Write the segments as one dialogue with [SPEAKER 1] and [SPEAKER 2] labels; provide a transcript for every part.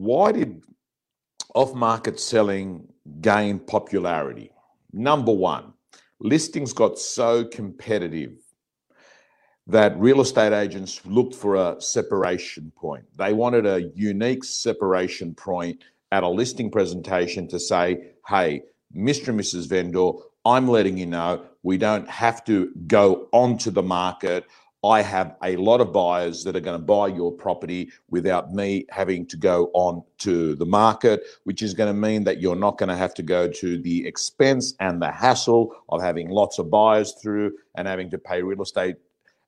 [SPEAKER 1] why did off market selling gain popularity? Number one, listings got so competitive that real estate agents looked for a separation point. They wanted a unique separation point at a listing presentation to say, hey, Mr. and Mrs. Vendor, I'm letting you know we don't have to go onto the market. I have a lot of buyers that are going to buy your property without me having to go on to the market, which is going to mean that you're not going to have to go to the expense and the hassle of having lots of buyers through and having to pay real estate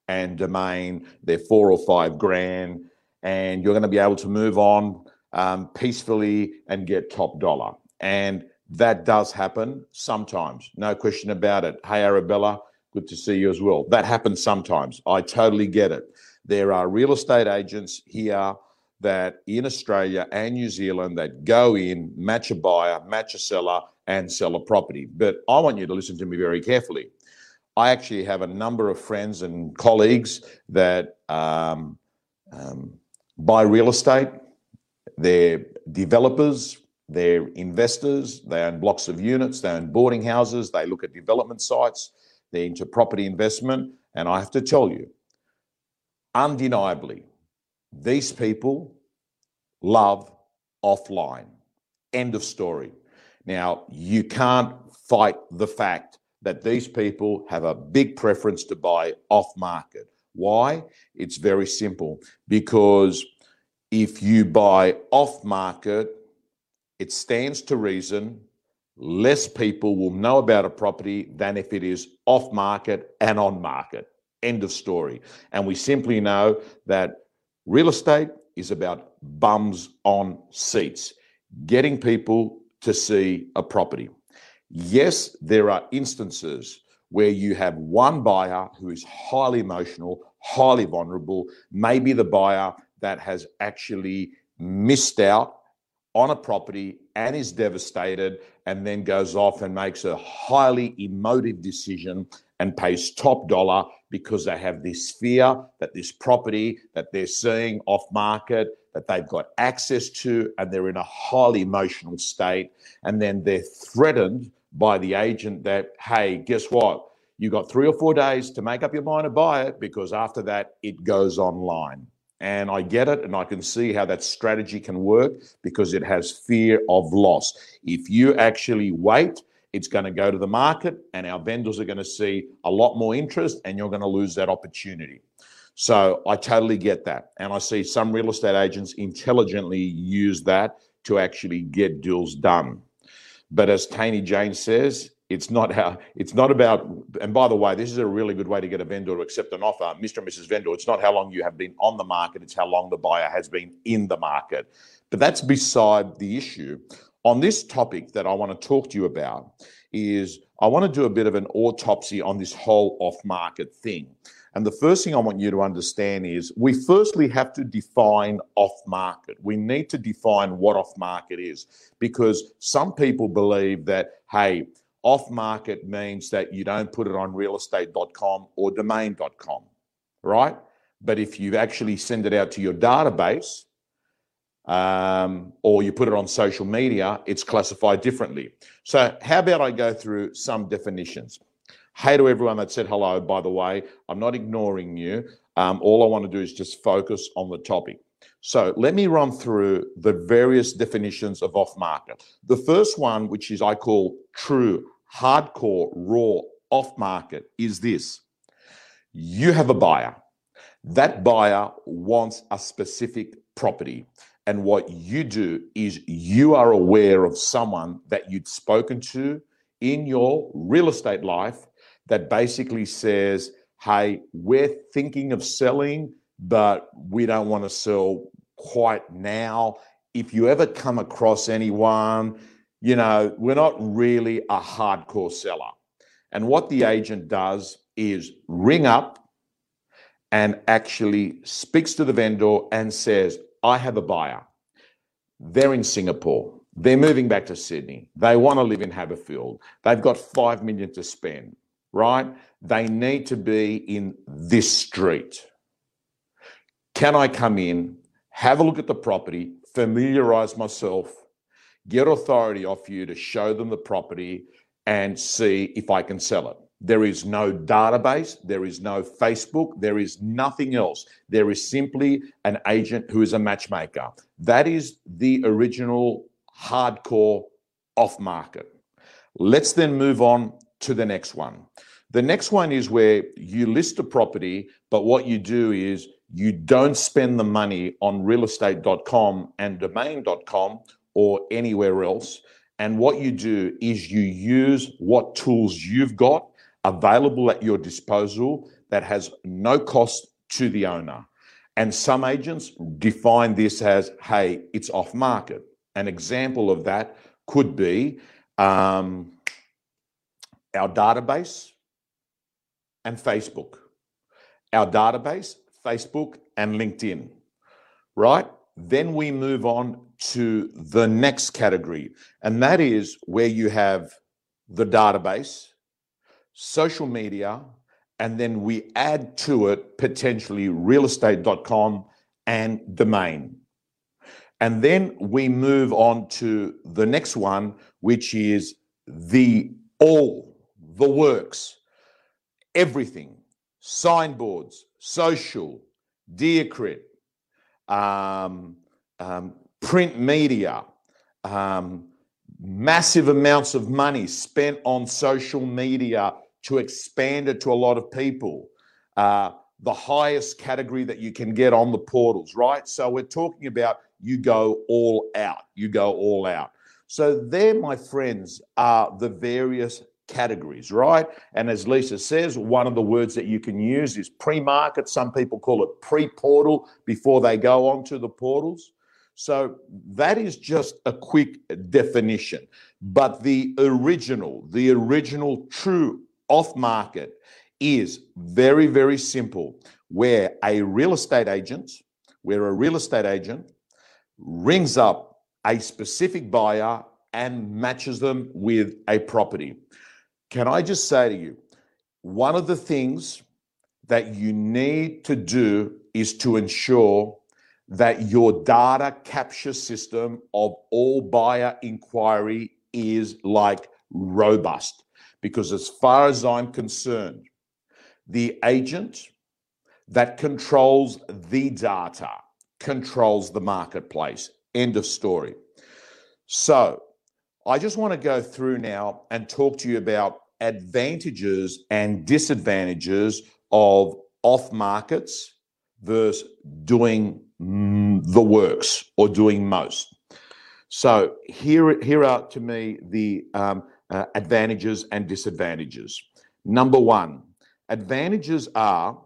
[SPEAKER 1] and domain their four or five grand. And you're going to be able to move on um, peacefully and get top dollar. And that does happen sometimes, no question about it. Hey, Arabella, good to see you as well. That happens sometimes. I totally get it. There are real estate agents here that in Australia and New Zealand that go in, match a buyer, match a seller, and sell a property. But I want you to listen to me very carefully. I actually have a number of friends and colleagues that um, um, buy real estate. They're developers, they're investors, they own blocks of units, they own boarding houses, they look at development sites, they're into property investment. And I have to tell you, undeniably, these people love offline. End of story. Now, you can't fight the fact that these people have a big preference to buy off market. Why? It's very simple because if you buy off market, it stands to reason less people will know about a property than if it is off market and on market. End of story. And we simply know that real estate is about bums on seats, getting people to see a property. Yes, there are instances where you have one buyer who is highly emotional, highly vulnerable, maybe the buyer that has actually missed out on a property and is devastated and then goes off and makes a highly emotive decision and pays top dollar because they have this fear that this property that they're seeing off market that they've got access to and they're in a highly emotional state. And then they're threatened by the agent that hey guess what? You got 3 or 4 days to make up your mind to buy it because after that it goes online and I get it, and I can see how that strategy can work because it has fear of loss. If you actually wait, it's going to go to the market, and our vendors are going to see a lot more interest, and you're going to lose that opportunity. So I totally get that. And I see some real estate agents intelligently use that to actually get deals done. But as Taney Jane says, it's not how it's not about and by the way this is a really good way to get a vendor to accept an offer mr and mrs vendor. It's not how long you have been on the market it's how long the buyer has been in the market. But that's beside the issue. On this topic that i want to talk to you about is i want to do a bit of an autopsy on this whole off market thing. And the first thing I want you to understand is we firstly have to define off market. We need to define what off market is because some people believe that, hey, off market means that you don't put it on realestate.com or domain.com, right? But if you actually send it out to your database um, or you put it on social media, it's classified differently. So, how about I go through some definitions? Hey to everyone that said hello, by the way. I'm not ignoring you. Um, all I want to do is just focus on the topic. So let me run through the various definitions of off market. The first one, which is I call true hardcore, raw, off market is this you have a buyer. That buyer wants a specific property. And what you do is you are aware of someone that you'd spoken to in your real estate life that basically says, Hey, we're thinking of selling, but we don't want to sell quite now. If you ever come across anyone you know, we're not really a hardcore seller. And what the agent does is ring up and actually speaks to the vendor and says, I have a buyer. They're in Singapore. They're moving back to Sydney. They want to live in Haberfield. They've got 5 million to spend, right? They need to be in this street. Can I come in, have a look at the property, familiarize myself, get authority off you to show them the property and see if I can sell it. There is no database, there is no Facebook, there is nothing else. There is simply an agent who is a matchmaker. That is the original hardcore off market. Let's then move on to the next one. The next one is where you list a property, but what you do is you don't spend the money on realestate.com and domain.com or anywhere else. And what you do is you use what tools you've got available at your disposal that has no cost to the owner. And some agents define this as, hey, it's off market. An example of that could be um, our database and Facebook. Our database, Facebook, and LinkedIn, right? Then we move on to the next category, and that is where you have the database, social media, and then we add to it potentially realestate.com and domain. And then we move on to the next one, which is the all, the works, everything, signboards, social, Diacrit, um, um, print media, um, massive amounts of money spent on social media to expand it to a lot of people. Uh, the highest category that you can get on the portals, right? So we're talking about you go all out. You go all out. So there, my friends, are the various categories, right? And as Lisa says, one of the words that you can use is pre market. Some people call it pre portal before they go onto the portals. So that is just a quick definition. But the original, the original true off market is very, very simple, where a real estate agent, where a real estate agent rings up a specific buyer and matches them with a property. Can I just say to you, one of the things that you need to do is to ensure that your data capture system of all buyer inquiry is like robust. Because as far as I'm concerned, the agent that controls the data controls the marketplace. End of story. So I just want to go through now and talk to you about advantages and disadvantages of off markets versus doing the works or doing most. So here, here are to me the um, uh, advantages and disadvantages. Number one, advantages are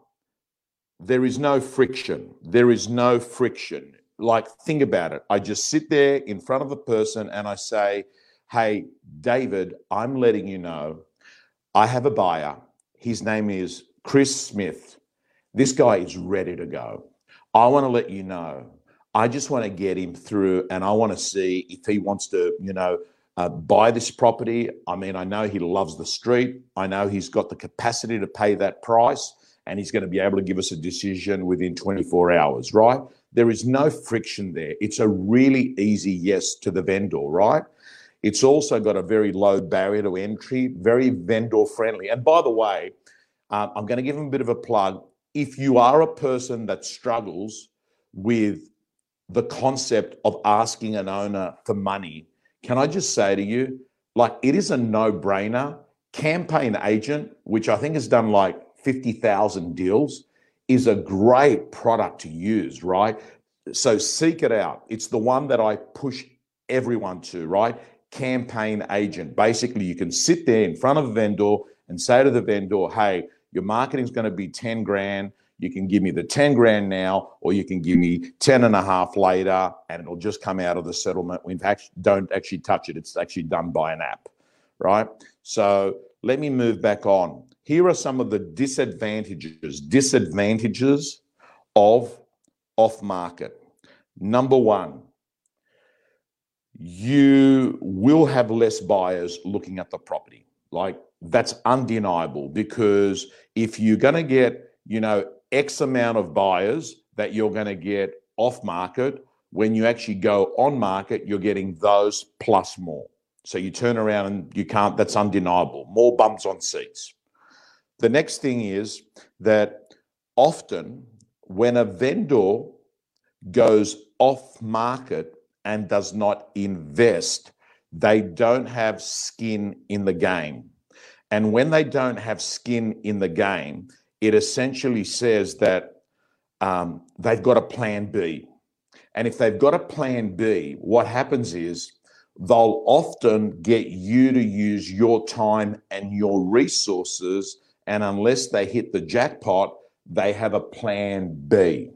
[SPEAKER 1] there is no friction. There is no friction. Like, think about it. I just sit there in front of a person and I say, Hey, David, I'm letting you know I have a buyer. His name is Chris Smith. This guy is ready to go. I want to let you know. I just want to get him through and I want to see if he wants to, you know, uh, buy this property. I mean, I know he loves the street. I know he's got the capacity to pay that price and he's going to be able to give us a decision within 24 hours, right? There is no friction there. It's a really easy yes to the vendor, right? It's also got a very low barrier to entry, very vendor friendly. And by the way, uh, I'm going to give him a bit of a plug. If you are a person that struggles with the concept of asking an owner for money, can I just say to you, like it is a no brainer. Campaign Agent, which I think has done like 50,000 deals, is a great product to use, right? So seek it out. It's the one that I push everyone to, right? campaign agent. Basically, you can sit there in front of a vendor and say to the vendor, hey, your marketing is going to be 10 grand. You can give me the 10 grand now, or you can give me 10 and a half later, and it'll just come out of the settlement. We fact don't actually touch it. It's actually done by an app, right? So let me move back on. Here are some of the disadvantages, disadvantages of off market. Number one, you will have less buyers looking at the property. Like that's undeniable because if you're going to get, you know, X amount of buyers that you're going to get off market, when you actually go on market, you're getting those plus more. So you turn around and you can't, that's undeniable. More bums on seats. The next thing is that often when a vendor goes off market and does not invest, they don't have skin in the game. And when they don't have skin in the game, it essentially says that um, they've got a plan B. And if they've got a plan B, what happens is they'll often get you to use your time and your resources. And unless they hit the jackpot, they have a plan B.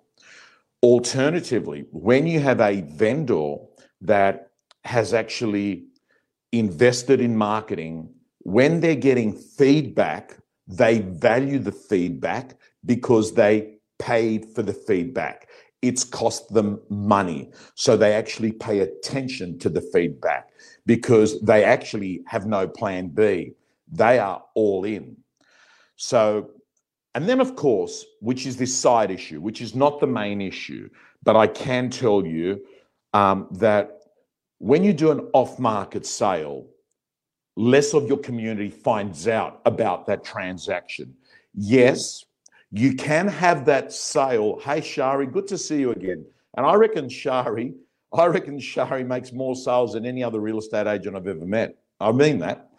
[SPEAKER 1] Alternatively, when you have a vendor that has actually invested in marketing, when they're getting feedback, they value the feedback because they paid for the feedback. It's cost them money. So they actually pay attention to the feedback because they actually have no plan B. They are all in. So, and then, of course, which is this side issue, which is not the main issue, but I can tell you um, that when you do an off market sale, less of your community finds out about that transaction. Yes, you can have that sale. Hey, Shari, good to see you again. And I reckon Shari, I reckon Shari makes more sales than any other real estate agent I've ever met. I mean that.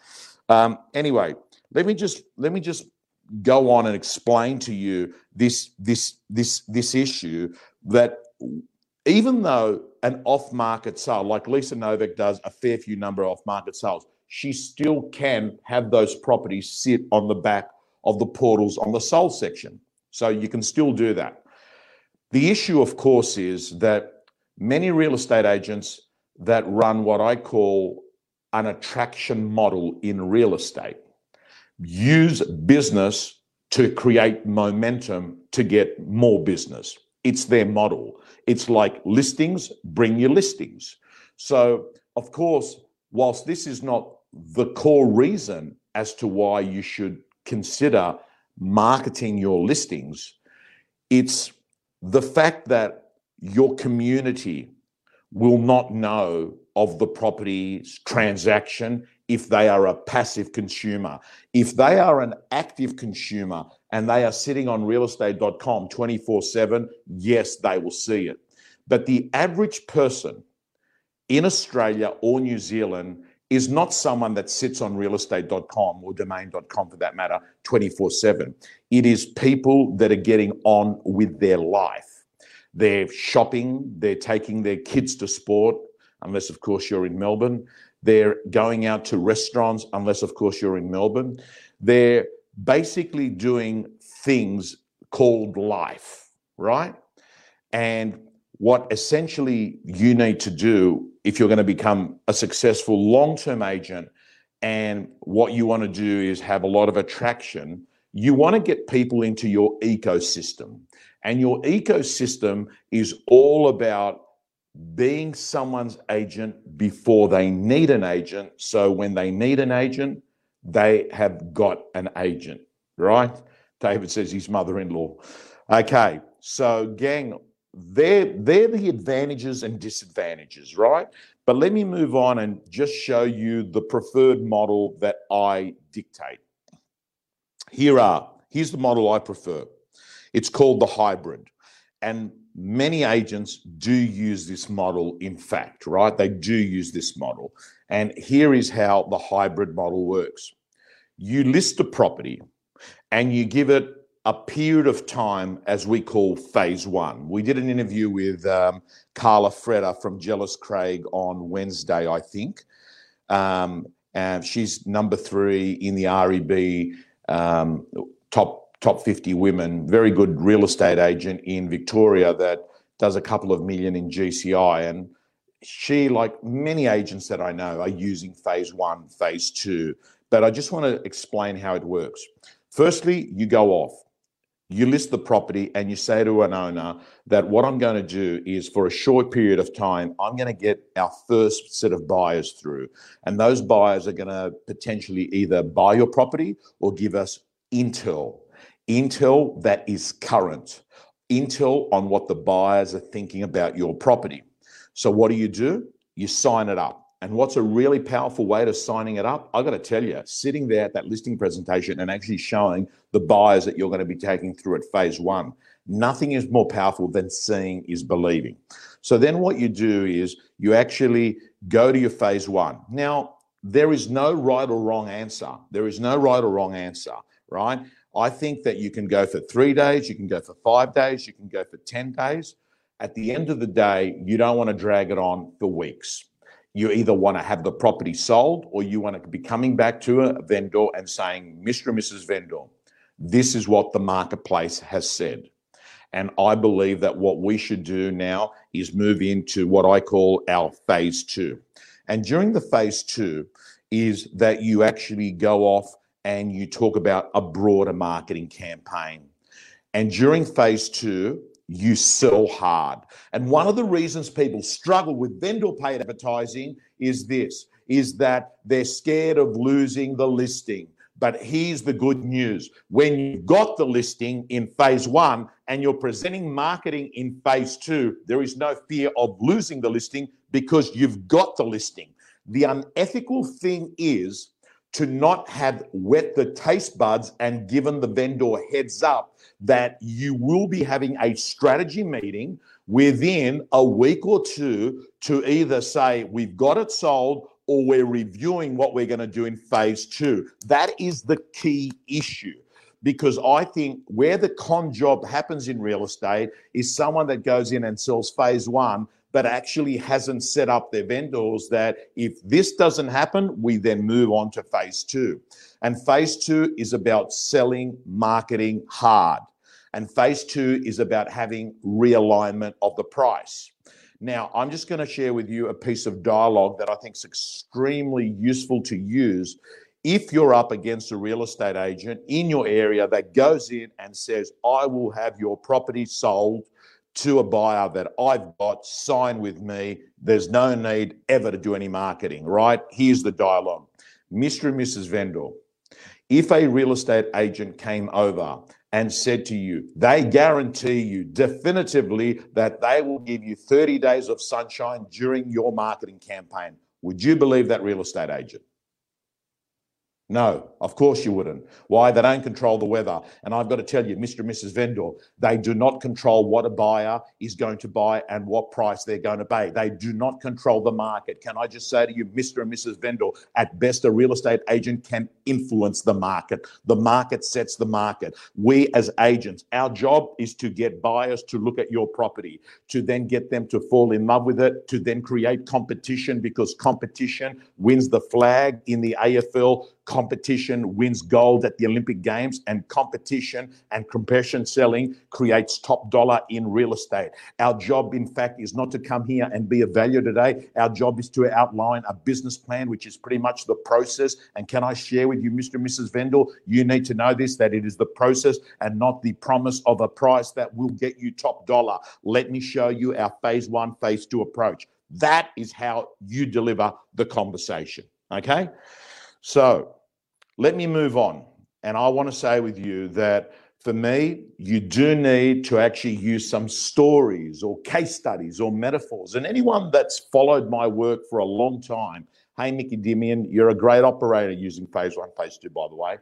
[SPEAKER 1] Um, anyway, let me just let me just go on and explain to you this this this this issue that even though an off-market sale, like Lisa Novak does a fair few number of off-market sales, she still can have those properties sit on the back of the portals on the sold section. So you can still do that. The issue, of course, is that many real estate agents that run what I call an attraction model in real estate use business to create momentum to get more business. It's their model. It's like listings, bring your listings. So, of course, whilst this is not the core reason as to why you should consider marketing your listings, it's the fact that your community will not know of the property's transaction if they are a passive consumer. If they are an active consumer and they are sitting on realestate.com 24 7, yes, they will see it. But the average person in Australia or New Zealand is not someone that sits on realestate.com or domain.com for that matter 24 7. It is people that are getting on with their life. They're shopping, they're taking their kids to sport, unless, of course, you're in Melbourne. They're going out to restaurants, unless, of course, you're in Melbourne. They're basically doing things called life, right? And what essentially you need to do if you're going to become a successful long term agent and what you want to do is have a lot of attraction, you want to get people into your ecosystem. And your ecosystem is all about being someone's agent before they need an agent. So when they need an agent, they have got an agent, right? David says his mother in law. Okay, so gang, they're, they're the advantages and disadvantages, right? But let me move on and just show you the preferred model that I dictate. Here are, here's the model I prefer. It's called the hybrid. And many agents do use this model, in fact, right? They do use this model. And here is how the hybrid model works you list a property and you give it a period of time as we call phase one. We did an interview with um, Carla Freda from Jellis Craig on Wednesday, I think. Um, and she's number three in the REB um, top top 50 women, very good real estate agent in Victoria that does a couple of million in GCI. And she, like many agents that I know, are using phase one, phase two. But I just want to explain how it works. Firstly, you go off you list the property and you say to an owner that what I'm going to do is for a short period of time, I'm going to get our first set of buyers through. And those buyers are going to potentially either buy your property or give us intel. Intel that is current, intel on what the buyers are thinking about your property. So what do you do? You sign it up. And what's a really powerful way to signing it up? I got to tell you, sitting there at that listing presentation and actually showing the buyers that you're going to be taking through at phase one, nothing is more powerful than seeing is believing. So then what you do is you actually go to your phase one. Now, there is no right or wrong answer. There is no right or wrong answer, right? I think that you can go for three days, you can go for five days, you can go for 10 days. At the end of the day, you don't want to drag it on for weeks. You either want to have the property sold or you want to be coming back to a vendor and saying, Mr. and Mrs. Vendor, this is what the marketplace has said. And I believe that what we should do now is move into what I call our phase two. And during the phase two, is that you actually go off and you talk about a broader marketing campaign. And during phase two, you sell hard. And one of the reasons people struggle with vendor paid advertising is this is that they're scared of losing the listing. But here's the good news. When you've got the listing in phase one and you're presenting marketing in phase two, there is no fear of losing the listing because you've got the listing. The unethical thing is to not have wet the taste buds and given the vendor heads up that you will be having a strategy meeting within a week or two to either say, we've got it sold or we're reviewing what we're going to do in phase two. That is the key issue because I think where the con job happens in real estate is someone that goes in and sells phase one but actually hasn't set up their vendors that if this doesn't happen, we then move on to phase two. And phase two is about selling, marketing hard. And phase two is about having realignment of the price. Now, I'm just going to share with you a piece of dialogue that I think is extremely useful to use if you're up against a real estate agent in your area that goes in and says, I will have your property sold to a buyer that I've got, sign with me. There's no need ever to do any marketing, right? Here's the dialogue Mr. and Mrs. Vendor, if a real estate agent came over and said to you, they guarantee you definitively that they will give you 30 days of sunshine during your marketing campaign, would you believe that real estate agent? No, of course you wouldn't. Why? They don't control the weather. And I've got to tell you, Mr. and Mrs. Vendor, they do not control what a buyer is going to buy and what price they're going to pay. They do not control the market. Can I just say to you, Mr. and Mrs. Vendor, at best, a real estate agent can influence the market. The market sets the market. We, as agents, our job is to get buyers to look at your property, to then get them to fall in love with it, to then create competition because competition wins the flag in the AFL competition wins gold at the Olympic Games, and competition and compression selling creates top dollar in real estate. Our job, in fact, is not to come here and be a value today. Our job is to outline a business plan, which is pretty much the process. And can I share with you, Mr. and Mrs. Vendor, you need to know this that it is the process and not the promise of a price that will get you top dollar. Let me show you our phase one, phase two approach. That is how you deliver the conversation. Okay. So let me move on. And I want to say with you that for me, you do need to actually use some stories or case studies or metaphors. And anyone that's followed my work for a long time, hey, Mickey Dimian, you're a great operator using phase one, phase two, by the way.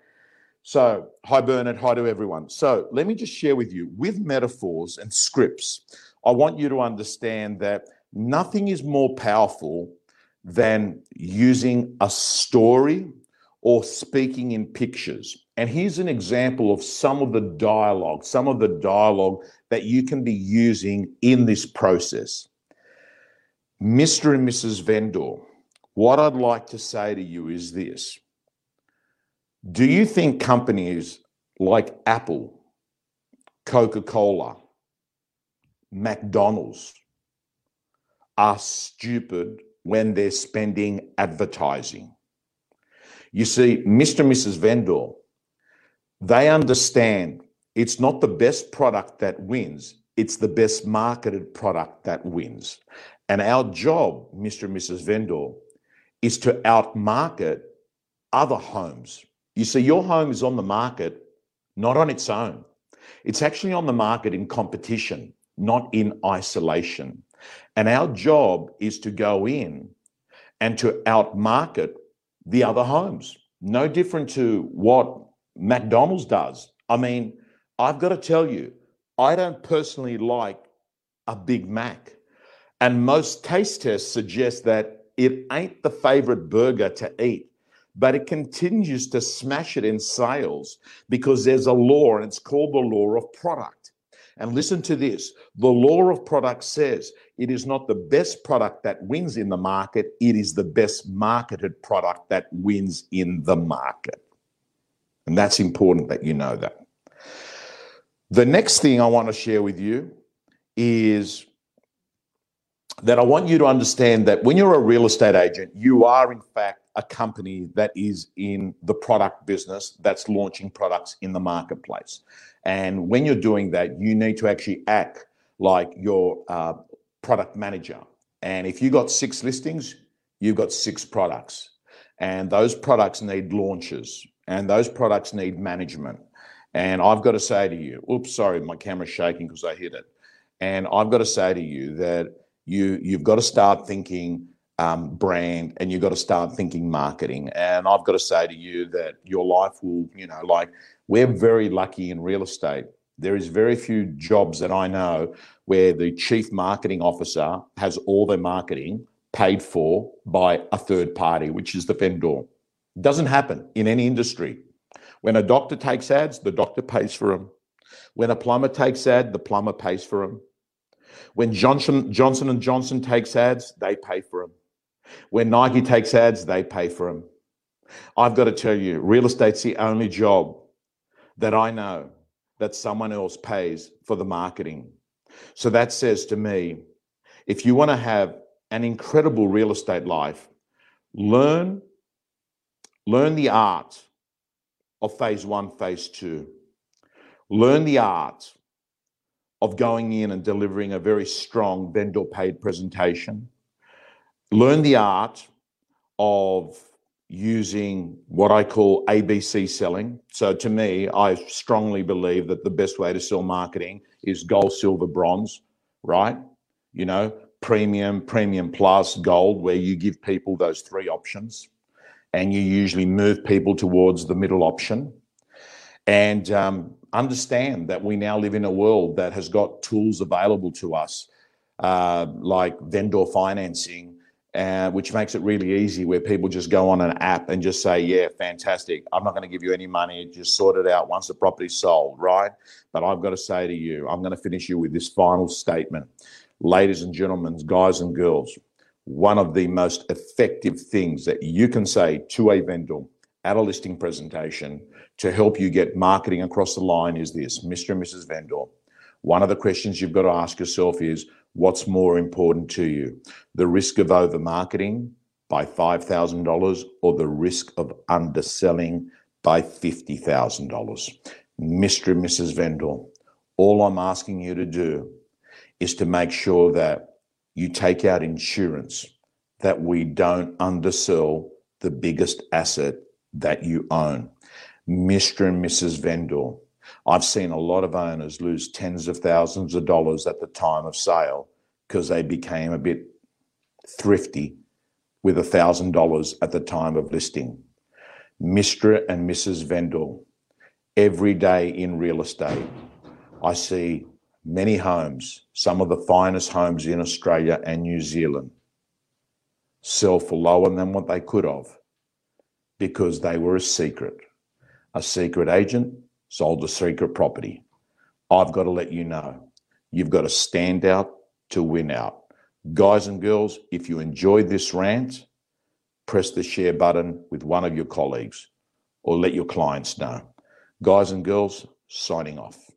[SPEAKER 1] So, hi, Bernard. Hi to everyone. So, let me just share with you with metaphors and scripts. I want you to understand that nothing is more powerful than using a story or speaking in pictures. And here's an example of some of the dialogue, some of the dialogue that you can be using in this process. Mr. and Mrs. Vendor, what I'd like to say to you is this Do you think companies like Apple, Coca Cola, McDonald's are stupid when they're spending advertising? You see, Mr. and Mrs. Vendor, they understand it's not the best product that wins, it's the best marketed product that wins. And our job, Mr. and Mrs. Vendor, is to outmarket other homes. You see, your home is on the market not on its own, it's actually on the market in competition, not in isolation. And our job is to go in and to outmarket the other homes. No different to what McDonald's does. I mean, I've got to tell you, I don't personally like a Big Mac. And most taste tests suggest that it ain't the favorite burger to eat, but it continues to smash it in sales because there's a law, and it's called the law of product. And listen to this the law of product says it is not the best product that wins in the market, it is the best marketed product that wins in the market. And that's important that you know that. The next thing I want to share with you is that I want you to understand that when you're a real estate agent, you are in fact a company that is in the product business that's launching products in the marketplace. And when you're doing that, you need to actually act like your uh, product manager. And if you got six listings, you've got six products. And those products need launches and those products need management. And I've got to say to you, oops, sorry, my camera's shaking because I hit it. And I've got to say to you that you you've got to start thinking um, brand and you've got to start thinking marketing. And I've got to say to you that your life will, you know, like we're very lucky in real estate. There is very few jobs that I know where the chief marketing officer has all their marketing paid for by a third party, which is the vendor. Doesn't happen in any industry. When a doctor takes ads, the doctor pays for them. When a plumber takes ad, the plumber pays for them. When Johnson Johnson and Johnson takes ads, they pay for them. When Nike takes ads, they pay for them. I've got to tell you, real estate's the only job that I know that someone else pays for the marketing. So that says to me, if you want to have an incredible real estate life, learn learn the art of phase 1, phase 2. Learn the art of going in and delivering a very strong vendor paid presentation. Learn the art of using what I call ABC selling. So to me, I strongly believe that the best way to sell marketing is gold, silver, bronze, right? You know, premium, premium plus, gold, where you give people those three options and you usually move people towards the middle option. And um, understand that we now live in a world that has got tools available to us, uh, like vendor financing, uh, which makes it really easy where people just go on an app and just say, Yeah, fantastic. I'm not going to give you any money. Just sort it out once the property's sold, right? But I've got to say to you, I'm going to finish you with this final statement. Ladies and gentlemen, guys and girls, one of the most effective things that you can say to a vendor at a listing presentation to help you get marketing across the line is this Mr. and Mrs. Vendor. One of the questions you've got to ask yourself is what's more important to you? The risk of over marketing by $5,000 or the risk of underselling by $50,000? Mr. and Mrs. Vendor, all I'm asking you to do is to make sure that you take out insurance that we don't undersell the biggest asset that you own. Mr. and Mrs. Vendor. I've seen a lot of owners lose tens of thousands of dollars at the time of sale because they became a bit thrifty with a thousand dollars at the time of listing. Mr. and Mrs. Vendor. Every day in real estate, I see many homes, some of the finest homes in Australia and New Zealand, sell for lower than what they could have because they were a secret. A secret agent sold a secret property. I've got to let you know, you've got to stand out to win out. Guys and girls, if you enjoyed this rant, press the share button with one of your colleagues or let your clients know. Guys and girls, signing off.